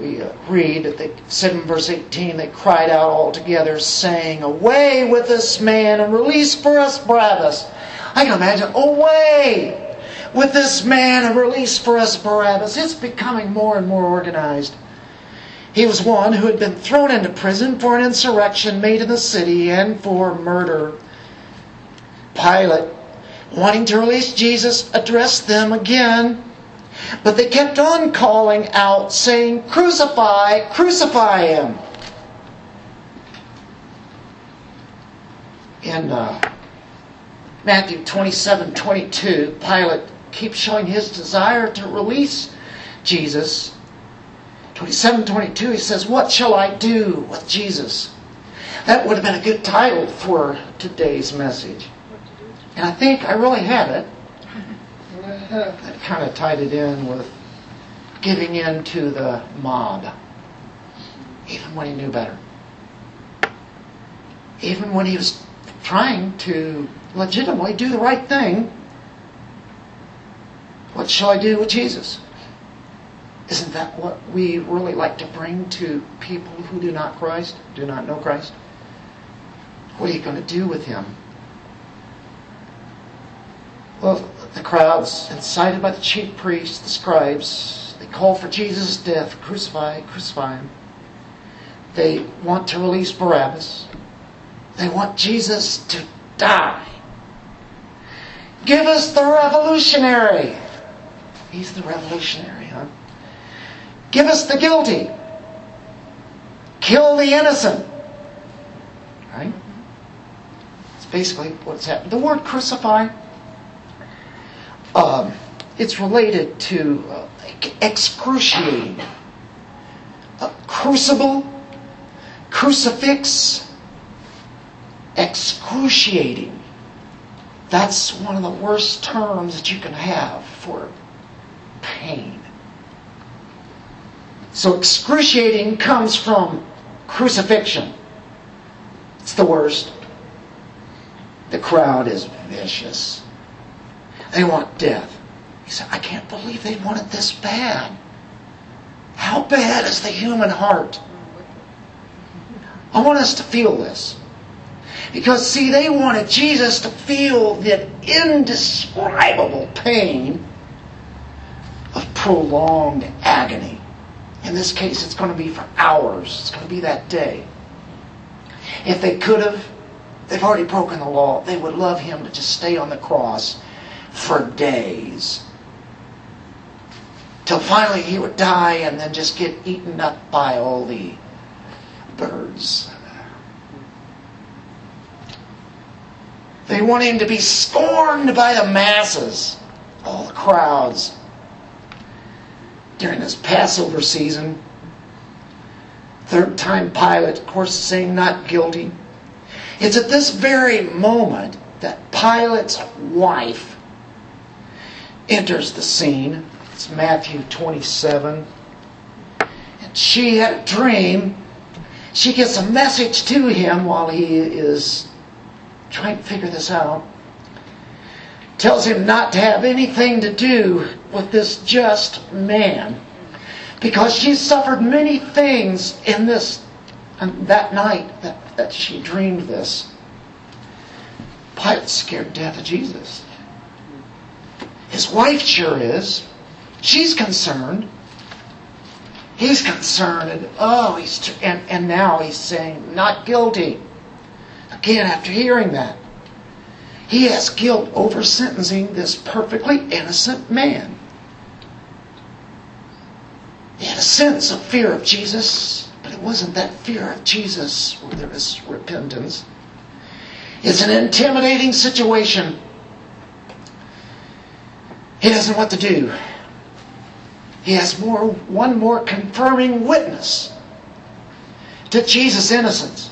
we read that they said in verse 18, they cried out all together, saying, Away with this man and release for us Barabbas. I can imagine, away with this man and release for us Barabbas. It's becoming more and more organized. He was one who had been thrown into prison for an insurrection made in the city and for murder. Pilate, wanting to release Jesus, addressed them again, but they kept on calling out, saying, Crucify, crucify him. In uh, Matthew 27 22, Pilate keeps showing his desire to release Jesus. 27 22, he says, What shall I do with Jesus? That would have been a good title for today's message. And I think I really had it. I kind of tied it in with giving in to the mob, even when he knew better. Even when he was trying to legitimately do the right thing, what shall I do with Jesus? Isn't that what we really like to bring to people who do not Christ, do not know Christ? What are you going to do with him? Well, the crowds, incited by the chief priests, the scribes, they call for Jesus' death. Crucify, crucify him. They want to release Barabbas. They want Jesus to die. Give us the revolutionary. He's the revolutionary, huh? Give us the guilty. Kill the innocent. Right? It's basically what's happening. The word crucify, um, it's related to uh, excruciating. A crucible, crucifix, excruciating. That's one of the worst terms that you can have for pain. So excruciating comes from crucifixion. It's the worst. The crowd is vicious. They want death. He said, I can't believe they want it this bad. How bad is the human heart? I want us to feel this. Because, see, they wanted Jesus to feel the indescribable pain of prolonged agony. In this case, it's going to be for hours. It's going to be that day. If they could have, they've already broken the law. They would love him to just stay on the cross for days. Till finally he would die and then just get eaten up by all the birds. They want him to be scorned by the masses, all the crowds. During this Passover season, third time Pilate, of course, saying not guilty. It's at this very moment that Pilate's wife enters the scene. It's Matthew 27. And she had a dream. She gets a message to him while he is trying to figure this out. Tells him not to have anything to do with this just man because she suffered many things in this and that night that, that she dreamed this. Pilate scared death of Jesus. His wife sure is. She's concerned. He's concerned, and oh, he's and, and now he's saying not guilty. Again, after hearing that, he has guilt over sentencing this perfectly innocent man. He had a sense of fear of Jesus, but it wasn't that fear of Jesus where there was repentance. It's an intimidating situation. He doesn't know what to do. He has more one more confirming witness to Jesus' innocence.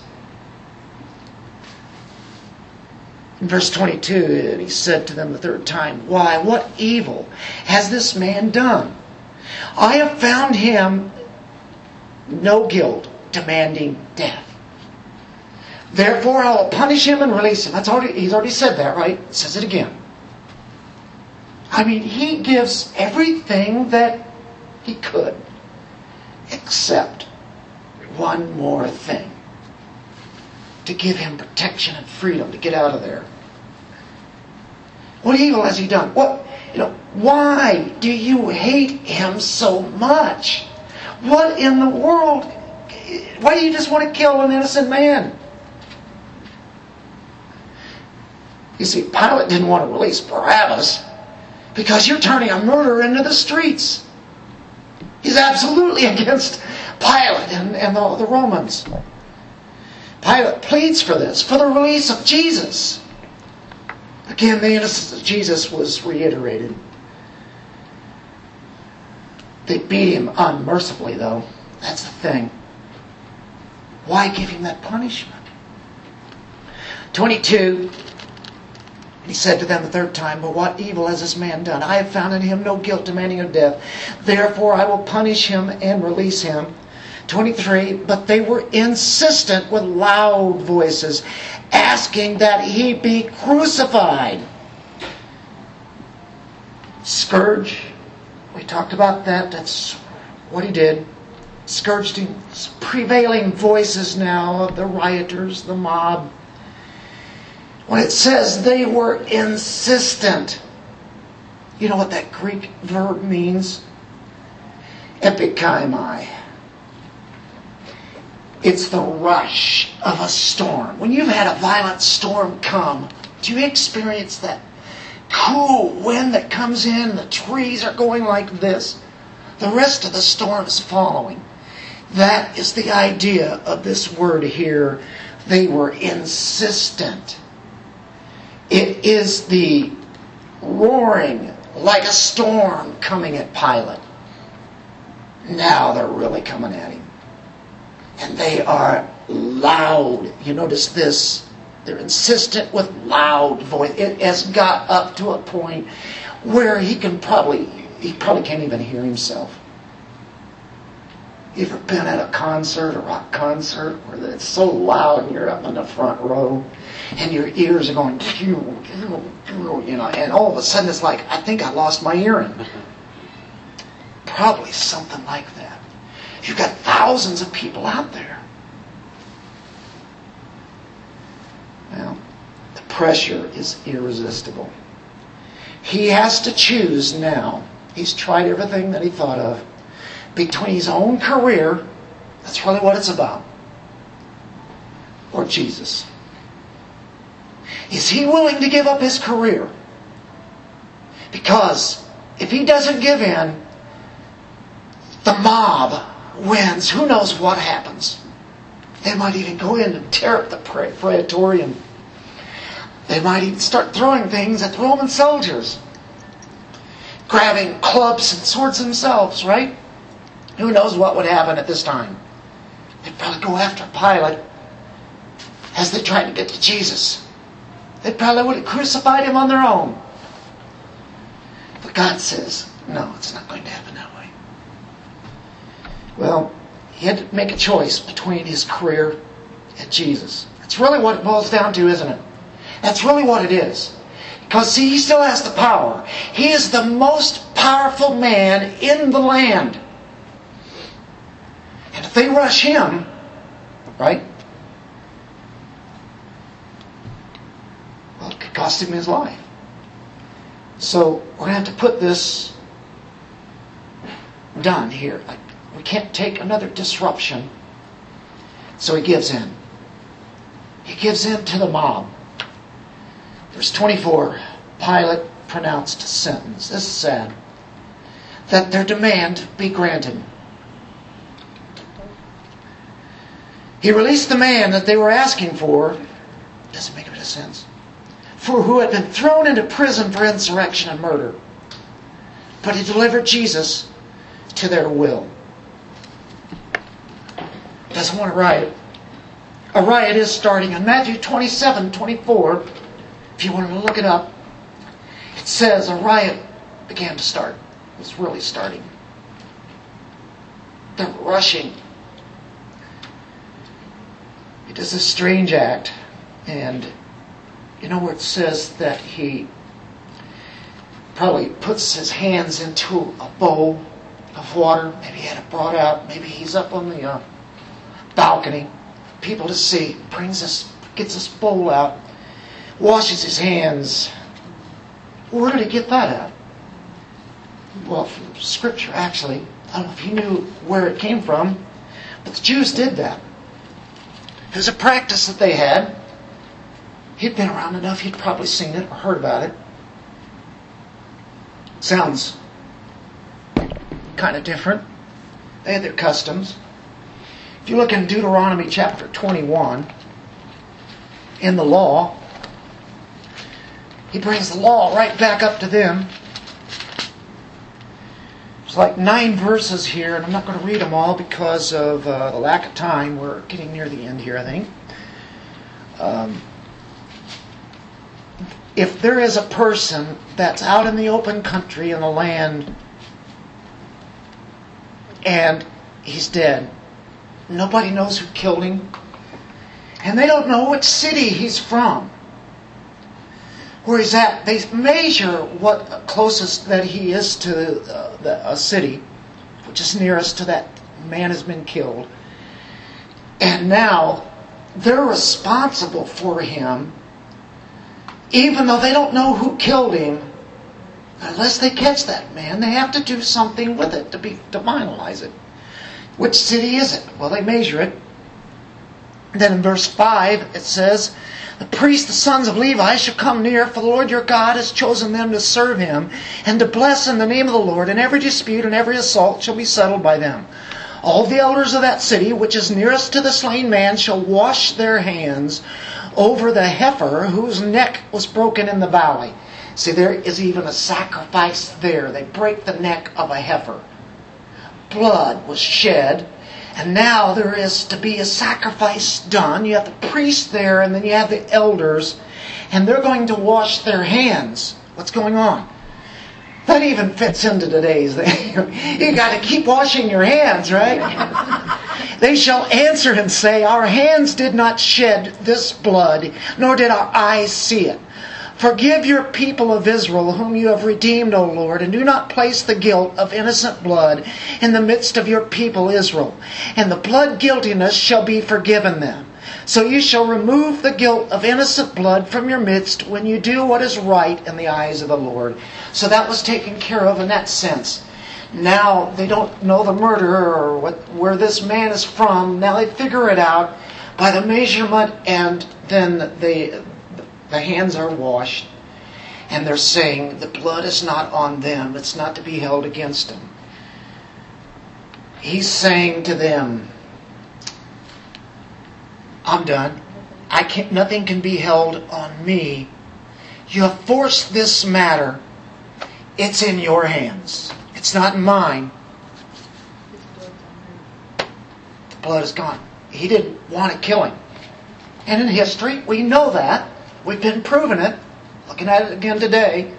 In verse 22, he said to them the third time, Why, what evil has this man done? I have found him no guilt, demanding death. Therefore, I will punish him and release him. That's already, he's already said that, right? says it again. I mean, he gives everything that he could, except one more thing to give him protection and freedom to get out of there. What evil has he done? What you know? Why do you hate him so much? What in the world? Why do you just want to kill an innocent man? You see, Pilate didn't want to release Barabbas because you're turning a murderer into the streets. He's absolutely against Pilate and, and the, the Romans. Pilate pleads for this, for the release of Jesus. Again, the innocence of Jesus was reiterated. They beat him unmercifully, though. That's the thing. Why give him that punishment? 22. He said to them the third time, But what evil has this man done? I have found in him no guilt demanding of death. Therefore I will punish him and release him. 23. But they were insistent with loud voices, asking that he be crucified. Scourge. We talked about that. That's what he did. Scourged him. Prevailing voices now of the rioters, the mob when it says they were insistent, you know what that Greek verb means? Epikeimai. It's the rush of a storm. When you've had a violent storm come, do you experience that cool wind that comes in? The trees are going like this. The rest of the storm is following. That is the idea of this word here. They were insistent. It is the roaring like a storm coming at Pilate. Now they're really coming at him. And they are loud. You notice this. They're insistent with loud voice. It has got up to a point where he can probably he probably can't even hear himself. You ever been at a concert, a rock concert, where it's so loud and you're up in the front row and your ears are going, you know, and all of a sudden it's like, I think I lost my hearing. Probably something like that. You've got thousands of people out there. Now, the pressure is irresistible. He has to choose now. He's tried everything that he thought of between his own career, that's really what it's about, or Jesus. Is he willing to give up his career? Because if he doesn't give in, the mob wins. Who knows what happens? They might even go in and tear up the praetorium. They might even start throwing things at the Roman soldiers, grabbing clubs and swords themselves, right? Who knows what would happen at this time? They'd probably go after Pilate as they tried to get to Jesus. They probably would have crucified him on their own. But God says, no, it's not going to happen that way. Well, he had to make a choice between his career and Jesus. That's really what it boils down to, isn't it? That's really what it is. Because, see, he still has the power. He is the most powerful man in the land. And if they rush him, right, cost him his life. So we're going to have to put this done here. We can't take another disruption. So he gives in. He gives in to the mob. Verse 24 Pilate pronounced sentence. This is sad. That their demand be granted. He released the man that they were asking for. Doesn't make a bit of sense for who had been thrown into prison for insurrection and murder. But he delivered Jesus to their will. Doesn't want a riot. A riot is starting in Matthew 27 24. If you want to look it up, it says a riot began to start. It's really starting. They're rushing. He does a strange act, and you know where it says that he probably puts his hands into a bowl of water. Maybe he had it brought out. Maybe he's up on the uh, balcony, people to see. Brings this, gets this bowl out, washes his hands. Where did he get that at? Well, from Scripture, actually. I don't know if he knew where it came from, but the Jews did that. It was a practice that they had. He'd been around enough, he'd probably seen it or heard about it. Sounds kind of different. They had their customs. If you look in Deuteronomy chapter 21, in the law, he brings the law right back up to them. There's like nine verses here, and I'm not going to read them all because of uh, the lack of time. We're getting near the end here, I think. Um, if there is a person that's out in the open country in the land and he's dead, nobody knows who killed him, and they don't know which city he's from, where he's at. They measure what closest that he is to the, a city, which is nearest to that man has been killed, and now they're responsible for him even though they don't know who killed him, unless they catch that man, they have to do something with it to be to finalize it. Which city is it? Well, they measure it. Then in verse 5 it says, The priests, the sons of Levi, shall come near, for the Lord your God has chosen them to serve him, and to bless in the name of the Lord, and every dispute and every assault shall be settled by them. All the elders of that city, which is nearest to the slain man, shall wash their hands over the heifer whose neck was broken in the valley. See, there is even a sacrifice there. They break the neck of a heifer. Blood was shed, and now there is to be a sacrifice done. You have the priest there, and then you have the elders, and they're going to wash their hands. What's going on? That even fits into today's thing. you got to keep washing your hands, right? they shall answer and say, Our hands did not shed this blood, nor did our eyes see it. Forgive your people of Israel, whom you have redeemed, O Lord, and do not place the guilt of innocent blood in the midst of your people Israel. And the blood guiltiness shall be forgiven them. So you shall remove the guilt of innocent blood from your midst when you do what is right in the eyes of the Lord. So that was taken care of in that sense. Now they don't know the murderer or what, where this man is from. Now they figure it out by the measurement, and then the the hands are washed, and they're saying the blood is not on them; it's not to be held against them. He's saying to them, "I'm done. I can't. Nothing can be held on me. You have forced this matter. It's in your hands." It's not mine. The blood is gone. He didn't want to kill him. And in history, we know that. We've been proving it. Looking at it again today.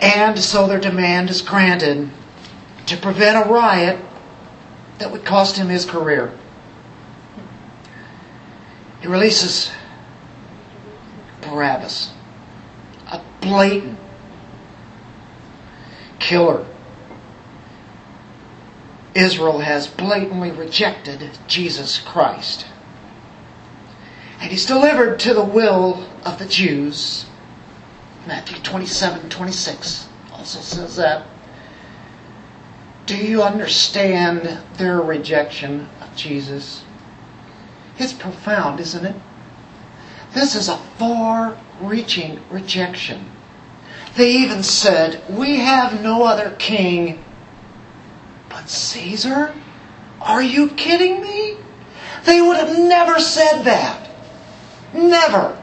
And so their demand is granted to prevent a riot that would cost him his career. He releases Barabbas, a blatant killer. Israel has blatantly rejected Jesus Christ. And he's delivered to the will of the Jews. Matthew 27 26 also says that. Do you understand their rejection of Jesus? It's profound, isn't it? This is a far reaching rejection. They even said, We have no other king but Caesar? Are you kidding me? They would have never said that. Never.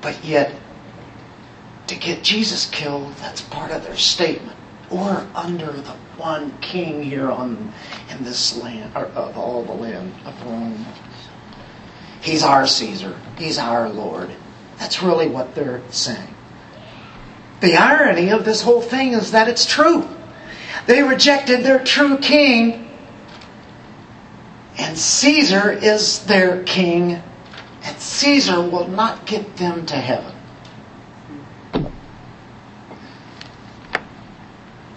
But yet, to get Jesus killed, that's part of their statement. We're under the one king here on in this land, or of all the land of Rome. He's our Caesar. He's our Lord. That's really what they're saying. The irony of this whole thing is that it's true. They rejected their true king, and Caesar is their king, and Caesar will not get them to heaven. I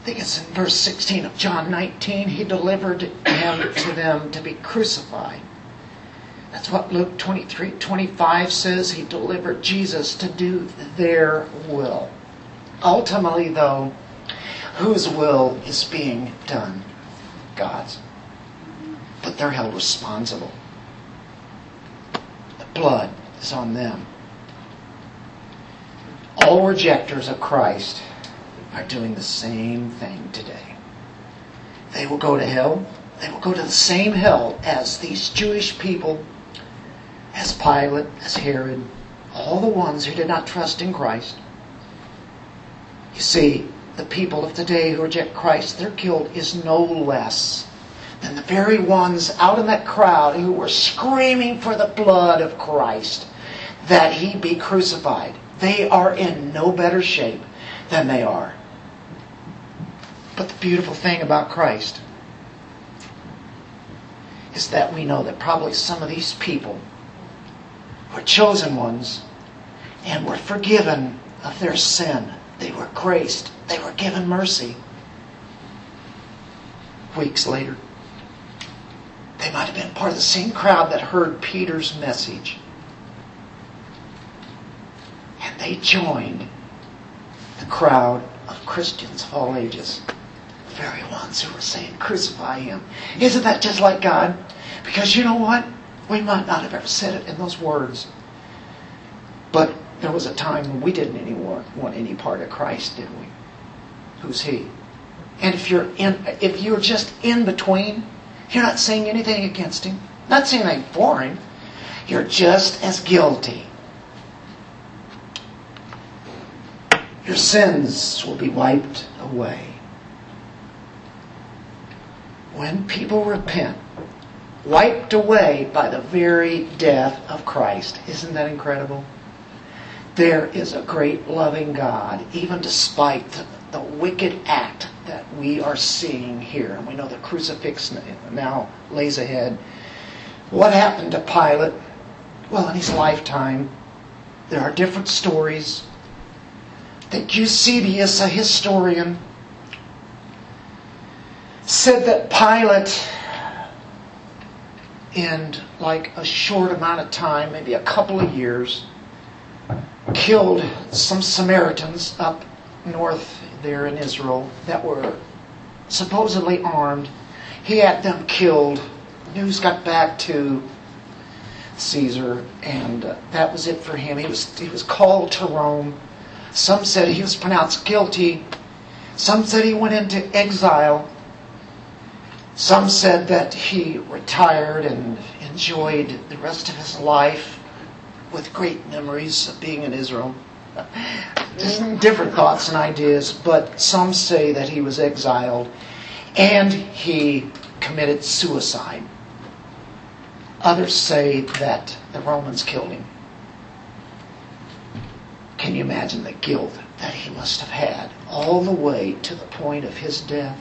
think it's in verse 16 of John 19. He delivered him to them to be crucified. That's what Luke 23 25 says. He delivered Jesus to do their will. Ultimately, though, Whose will is being done? God's. But they're held responsible. The blood is on them. All rejectors of Christ are doing the same thing today. They will go to hell. They will go to the same hell as these Jewish people, as Pilate, as Herod, all the ones who did not trust in Christ. You see, the people of today who reject Christ, their guilt is no less than the very ones out in that crowd who were screaming for the blood of Christ that he be crucified. They are in no better shape than they are. But the beautiful thing about Christ is that we know that probably some of these people were chosen ones and were forgiven of their sin. They were graced. They were given mercy. Weeks later, they might have been part of the same crowd that heard Peter's message. And they joined the crowd of Christians of all ages. The very ones who were saying, Crucify him. Isn't that just like God? Because you know what? We might not have ever said it in those words. But there was a time when we didn't any want, want any part of Christ, did we? Who's He? And if you're in, if you're just in between, you're not saying anything against Him, not saying anything for Him. You're just as guilty. Your sins will be wiped away. When people repent, wiped away by the very death of Christ. Isn't that incredible? There is a great loving God, even despite the, wicked act that we are seeing here. And we know the crucifix now lays ahead. What happened to Pilate? Well, in his lifetime, there are different stories. That Eusebius, a historian, said that Pilate, in like a short amount of time, maybe a couple of years, killed some Samaritans up north there in Israel that were supposedly armed. He had them killed. News got back to Caesar, and uh, that was it for him. He was he was called to Rome. Some said he was pronounced guilty. Some said he went into exile. Some said that he retired and enjoyed the rest of his life with great memories of being in Israel. Different thoughts and ideas, but some say that he was exiled and he committed suicide. Others say that the Romans killed him. Can you imagine the guilt that he must have had all the way to the point of his death?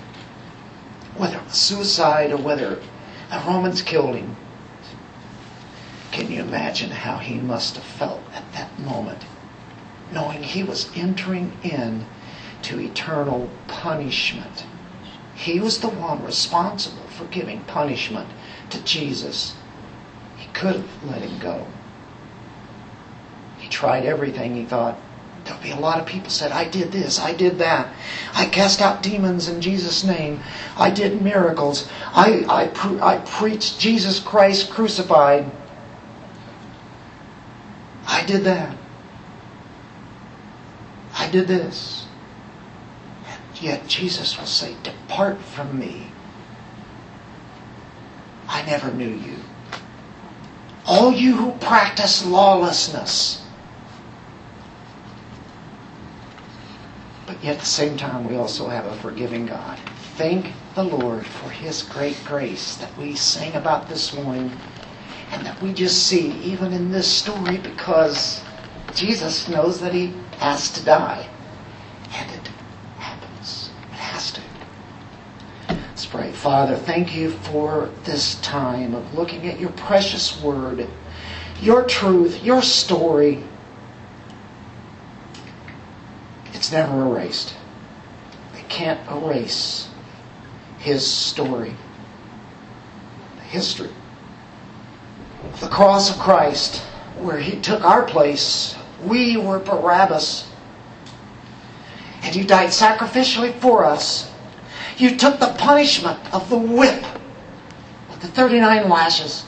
Whether it was suicide or whether the Romans killed him. Can you imagine how he must have felt at that moment, knowing he was entering in to eternal punishment? He was the one responsible for giving punishment to Jesus. He could have let him go. He tried everything. He thought, there'll be a lot of people said, I did this, I did that. I cast out demons in Jesus' name. I did miracles. I, I, pre- I preached Jesus Christ crucified. I did that. I did this. And yet Jesus will say, Depart from me. I never knew you. All you who practice lawlessness. But yet at the same time, we also have a forgiving God. Thank the Lord for His great grace that we sang about this morning and that we just see even in this story because Jesus knows that He has to die. And it happens. It has to. Let's pray. Father, thank you for this time of looking at your precious word, your truth, your story. It's never erased. They can't erase his story, the history the cross of Christ, where he took our place. We were Barabbas. And you died sacrificially for us. You took the punishment of the whip with the 39 lashes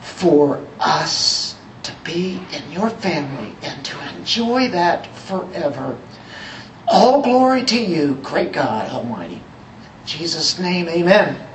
for us to be in your family and to enjoy that forever. All glory to you, great God Almighty. In Jesus' name, amen.